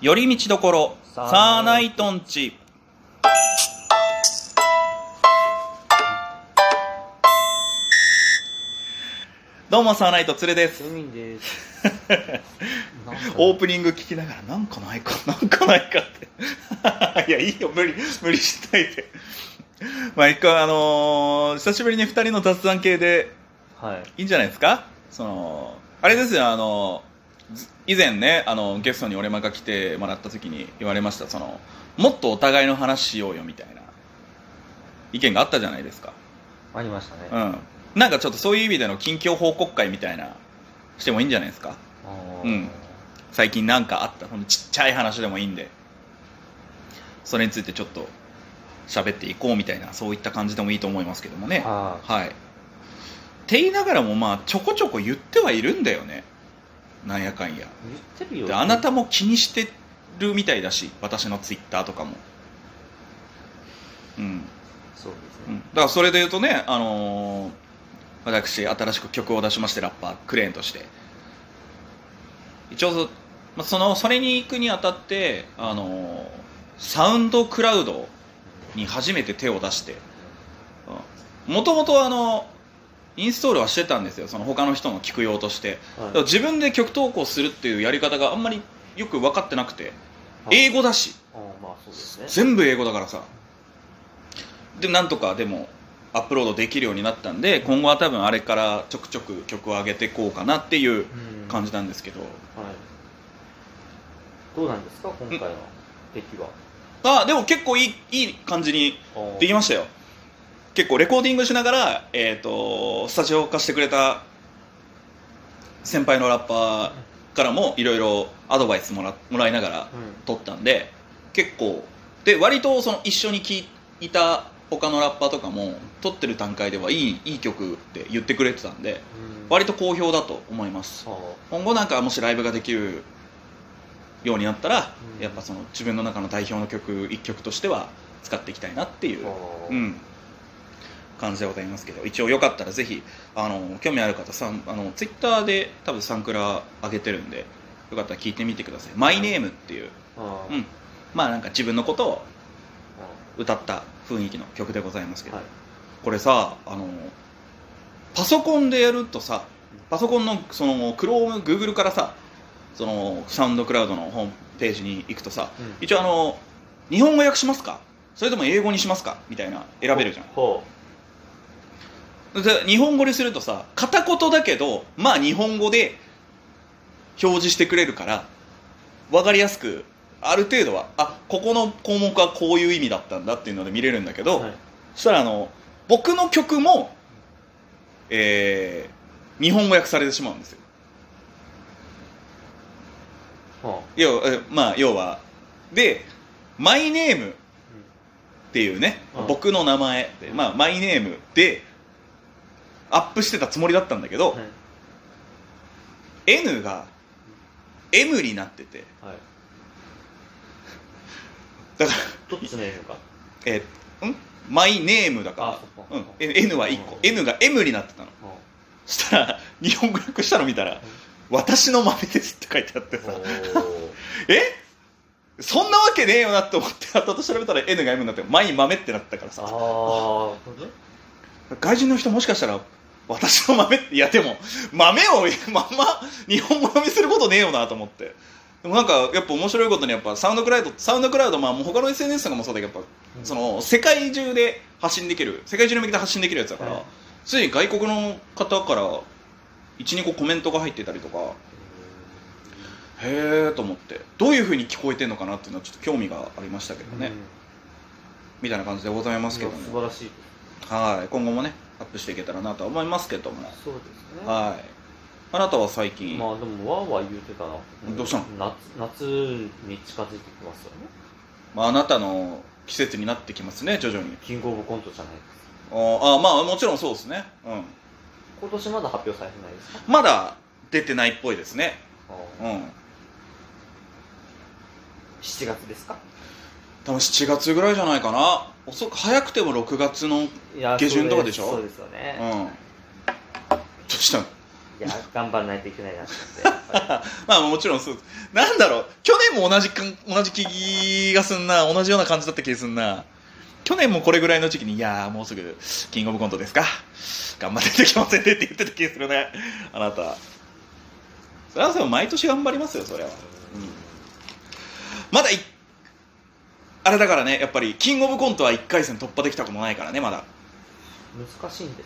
寄り道どころサーナイトンチ。どうもサーナイトつれです。です。オープニング聞きながらなんかないかなんかないかって。いやいいよ無理無理しないで。まあ一回あのー久しぶりに二人の雑談系ではい。いいんじゃないですか？そのあれですよあのず以前ねあのゲストに俺まが来てもらった時に言われましたそのもっとお互いの話しようよみたいな意見があったじゃないですか。ありましたね。うん。なんかちょっとそういう意味での近況報告会みたいなしてもいいんじゃないですか。うん。最近なんかあったほんとちっちゃい話でもいいんで。それについてちょっと喋っていこうみたいなそういった感じでもいいと思いますけどもね。あはい。って言いながらもまあちょこちょこ言ってはいるんだよねなんやかんや。ー言ってるよ。であなたも気にしてるみたいだし私のツイッターとかも。うん、そうですね。うん、だからそれで言うとねあのー私新しく曲を出しましてラッパークレーンとして。一応そ,、まあ、そのそれに行くにあたってあのーサウンドクラウドに初めて手を出して。もともとあのインストールはしてたんですよその他の人の聞く用として。はい。自分で曲投稿するっていうやり方があんまりよく分かってなくて。はい。英語だし。まあね。全部英語だからさ。でなんとかでもアップロードできるようになったんで今後は多分あれからちょくちょく曲を上げていこうかなっていううん。感じなんですけど、はい。どうなんですか今回の出来は。あでも結構いいいい感じにできましたよ結構レコーディングしながら、えー、とスタジオ貸してくれた先輩のラッパーからもいろいろアドバイスもらもらいながらうん。撮ったんで結構で割とその一緒に聴いた他のラッパーとかも撮ってる段階ではいいいい曲って言ってくれてたんでうん。割と好評だと思います。今後なんかもしライブができるようになったら、うん。やっぱその自分の中の代表の曲一曲としては使っていきたいなっていう、感じでございますけど一応よかったらぜひあの興味ある方さんあのツイッターで多分サンクラ上げてるんでよかったら聞いてみてください「マイネームっていう、うん、まあなんか自分のことをあ歌った雰囲気の曲でございますけど、ーはい。これさあのパソコンでやるとさパソコンのその Chrome、Google からさそのサウンドクラウドのホームページに行くとさ、うん。一応あの日本語訳しますか？それとも英語にしますか？みたいな選べるじゃん日本語にするとさ片言だけどまあ日本語で表示してくれるから分かりやすくある程度はあここの項目はこういう意味だったんだっていうので見れるんだけう。ど、はい。そしたらあの僕の曲も、えー日本語訳されてしまうんですよは要はえまあ要はで「マイネーム」っていうね、うん僕の名前で、まあ、マイネームでアップしてたつもりだったんだけど、あ。はい。N が M になってて。はい。だからどっちのか。えーん？マイネームだあか、そうん、え N は1個、うん。N が M になってたの。はそしたら日本語訳したの見たら「私の豆です」って書いてあってさ。え？そんなわけねえよなって思って後々調べたら N が M になって「マイ豆」ってなってたからさ。外人の人もしかしたら私の豆っていやでも豆をまんま日本語読みすることねえよなと思って。でもなんかやっぱ面白いことにやっぱサウンドクラウドサウンドクラウドまあもう他の SNS とかもそうだけどやっぱその世界中で発信できる世界中に向けて発信できるやつだから、はいついに外国の方から12個コメントが入ってたりとかへえと思って。どういうふうに聞こえてんのかなっていうのはちょっと興味がありましたけどね、うん。みたいな感じでございますけどねいや素晴らしいはい。今後もねアップしていけたらなとは思いますけども。そうですね。はい。あなたは最近、まあでもわーわー言うてたなどうしたの？夏夏に近づいてきますよね。まあ、あなたの季節になってきますね徐々に。キングオブコントじゃないです。かあーあーまあもちろんそうですね。うん。今年まだ発表されてないですか？まだ出てないっぽいですね。うん。7月ですか？多分7月ぐらいじゃないかな遅く早くても6月の下旬とかでしょ？そうですよね、うん。どうしたの？いや頑張らないといけないなって まあもちろんそう。なんだろう。去年も同じか同じ気がすんな。同じような感じだった気がすんな。去年もこれぐらいの時期に「いやーもうすぐキングオブコントですか。頑張ってできませんね」って言ってた気がするね。あなた。それはそう毎年頑張りますよそれは、まだいあれだからねやっぱりキングオブコントは1回戦突破できたことないからねまだ。難しいんで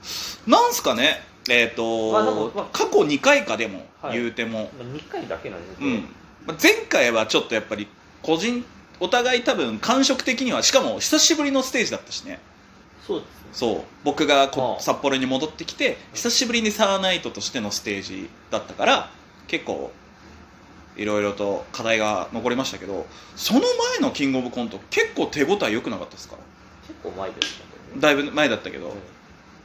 すね。なんすかねえっ、と、まあまあ過去2回かでも、はい。言うても。まあ2回だけなんで。すね、うん、まあ前回はちょっとやっぱり個人お互い多分感触的にはしかも久しぶりのステージだったしね。そうですね。そう。僕がこ札幌に戻ってきて久しぶりにサーナイトとしてのステージだったから結構いろいろと課題が残りましたけどその前のキングオブコント結構手応え良くなかったですか？結構前でしたけどね。だいぶ前だったけど、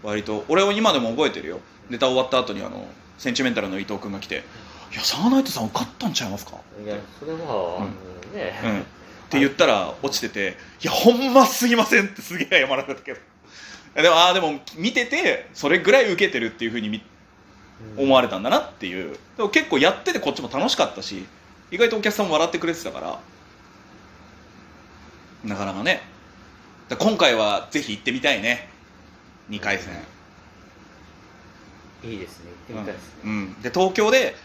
割と。俺は今でも覚えてるよ。ネタ終わった後にあのセンチメンタルの伊藤君が来て「いやサーナイトさん受かったんちゃいますか?」いやそれは、あのね、うん、って言ったら落ちてて「いやほんますぎません」ってすげえ謝られたけど。でもああでも見ててそれぐらい受けてるっていうふうにみうん思われたんだなっていう。でも結構やっててこっちも楽しかったし意外とお客さんも笑ってくれてたから。なかなかね。だ今回はぜひ行ってみたいね。2回戦、いいですね。行ってみたいですね、うん、で東京で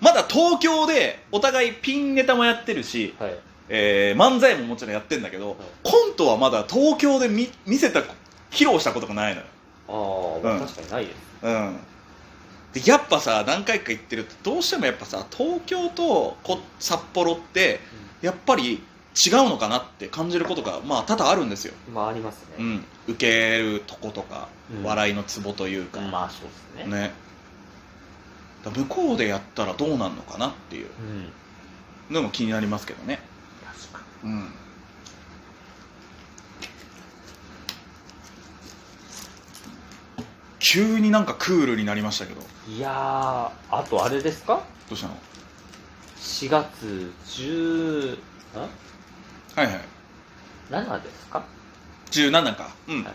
まだ東京でお互いピンネタもやってるし、はい。えー漫才ももちろんやってんだけど、コントはまだ東京で見見せた披露したことがないのよ、ああうん。確かにないです。うん、でやっぱさ何回か行ってるとどうしてもやっぱさ東京とこ札幌ってやっぱり違うのかなって感じることがまあ多々あるんですよ、まあありますね、うん、受けるとことか、うん。笑いのツボというか、まあそうですね。ね。だ向こうでやったらどうなんのかなっていう。うん。のも気になりますけどね。確かうん。急になんかクールになりましたけど。にいやーあとあれですか？どうしたの？4月10んはいはい。7ですか？17か。うん、はい。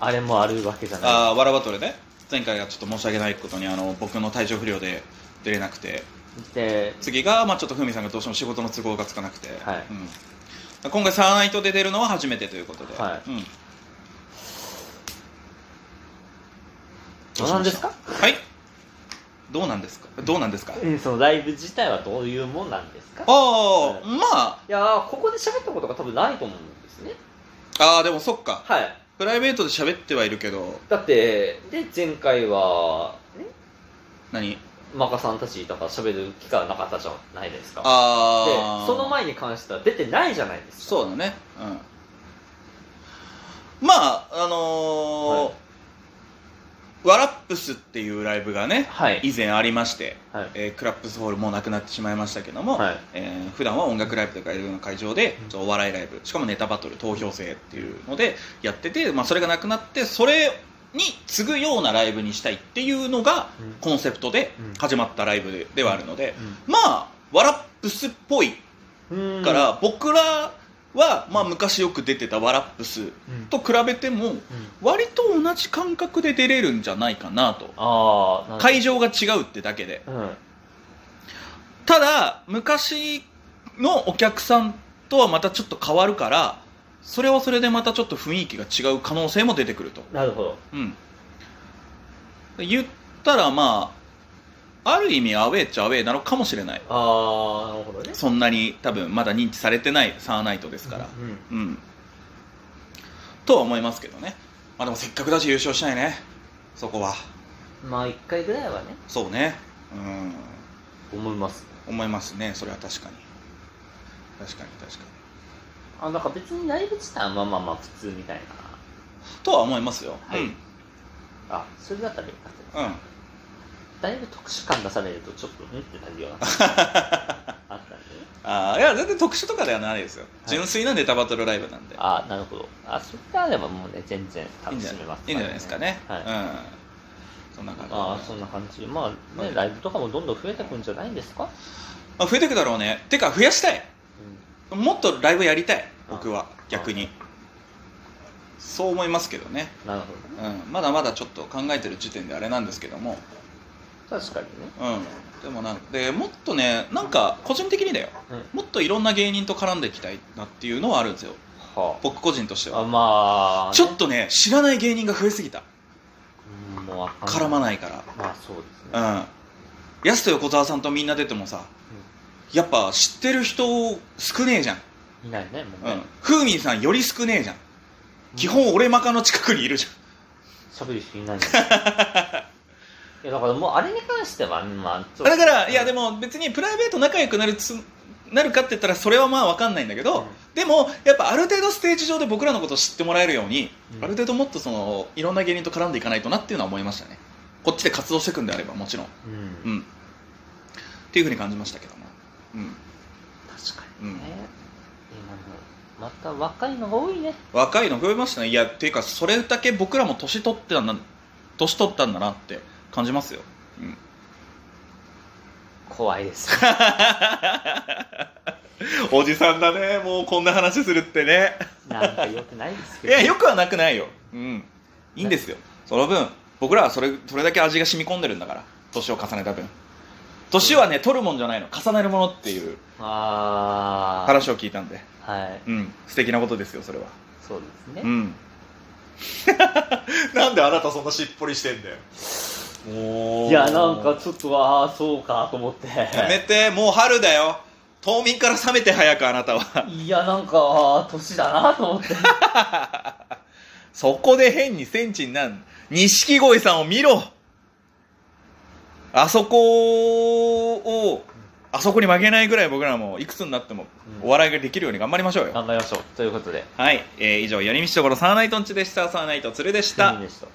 あれもあるわけじゃない。ああわらバトルね。前回はちょっと申し訳ないことにあの僕の体調不良で出れなくて。で次が、まあ、ちょっとふみさんがどうしても仕事の都合がつかなくて、はい。うん、今回サーナイトで出るのは初めてということで、はい。うん、どうなんですか？はいどうなんですか？どうなんですか？えそのライブ自体はどういうもんなんですか？ああ、はいまあ。いやーここで喋ったことが多分ないと思うんですね。ああでもそっか。はい。プライベートで喋ってはいるけど。だってで前回はね？何？マカさんたちとか喋る機会はなかったじゃないですか。でああその前に関しては出てないじゃないですか。そうだね。うん。まああのーはいワラップスっていうライブがねはい。以前ありまして、はい。えークラップスホールもうなくなってしまいましたけども、はい。えー普段は音楽ライブとかいうような会場でうお笑いライブしかもネタバトル投票制っていうのでやってて、まあ、それがなくなってそれに次ぐようなライブにしたいっていうのがうん。コンセプトでうん。始まったライブでではあるので、うまあワラップスっぽいんから、僕らは、まあ、昔よく出てたワラップスうん。と比べても割と同じ感覚で出れるんじゃないかなと。ああ会場が違うってだけで。うん。ただ昔のお客さんとはまたちょっと変わるからそれはそれでまたちょっと雰囲気が違う可能性も出てくると。なるほど。うん。言ったらまあある意味アウェーっちゃアウェーなのかもしれない。ああなるほどね。そんなに多分まだ認知されてないサーナイトですから。うんうん、とは思いますけどね。まあでもせっかくだし優勝したいね。そこは。まあ1回ぐらいはね。そうね。うん。思います。思いますね。それは確かに。確かに確かに。あなんか別にライブ自体はまあまあまあ普通みたいな。とは思いますよ。はい。うんあそれだったらよかったです。うんだいぶ特殊感出されるとちょっとうんってなるようなあったんで。ねああいや全然特殊とかではないですよ、い。純粋なネタバトルライブなんで。あなるほど。あそれであればもうね全然楽しめますいいんじゃないですかね、はい。うん。そんな感じ。でああそんな感じ。まあね、はい。ライブとかもどんどん増えてくんじゃないんですか、まあ、増えていくだろうね。てか増やしたい。もっとライブやりたい。僕は。あ逆に。そう思いますけどね、なるほど。ねうん、まだまだちょっと考えてる時点であれなんですけども確かにね。うん。でもなんでもっとねなんか個人的にだよ。うん。もっといろんな芸人と絡んでいきたいなっていうのはあるんですよ。は僕個人としてああはまあね、ちょっとね知らない芸人が増えすぎた。うんもうわかん絡まないから。まあそうですね。うん。安と横澤さんとみんな出てもさやっぱ知ってる人少ねえじゃん。いないねもううん。ねふーみんさんより少ねえじゃん。基本俺マカの近くにいるじ喋る人いない いやだからもうあれに関してはまあだからいやでもも別にプライベート仲良くなるつなるかって言ったらそれはまあ分かんないんだけど、うん。でもやっぱある程度ステージ上で僕らのことを知ってもらえるように、うん。ある程度もっとそのいろんな芸人と絡んでいかないとなっていうのは思いましたね。こっちで活動していくんであればもちろん。うん、うん。っていうふうに感じましたけども。うん。確かうん。にね、今のまた若いのが多いね。若いの増えましたね。いやっていうかそれだけ僕らも年取ってたんだ年取ったんだなって感じますよ、うん、怖いです。おじさんだね。もうこんな話するってね。なんかよくないですいけど。やよくはなくないよ。うん。いいんですよ。その分僕らはそれそれだけ味が染み込んでるんだから。年を重ねた分。年はね取るもんじゃないの。重ねるものっていう話を聞いたんで。はい。うん。素敵なことですよそれは。そうですね、うん。なんであなたそんなしっぽりしてんだよいやなんかちょっとああそうかと思って。やめてもう春だよ。冬眠から覚めて早くあなたは。いやなんか年だなと思って。そこで変にセンチになん錦鯉さんを見ろ。あそこをあそこに負けないぐらい僕らもいくつになってもうん。お笑いができるように頑張りましょうよ、頑張りましょう。ということで。はい、えー以上、やりみちところサーナイトンチでした。サーナイトツルでした。でした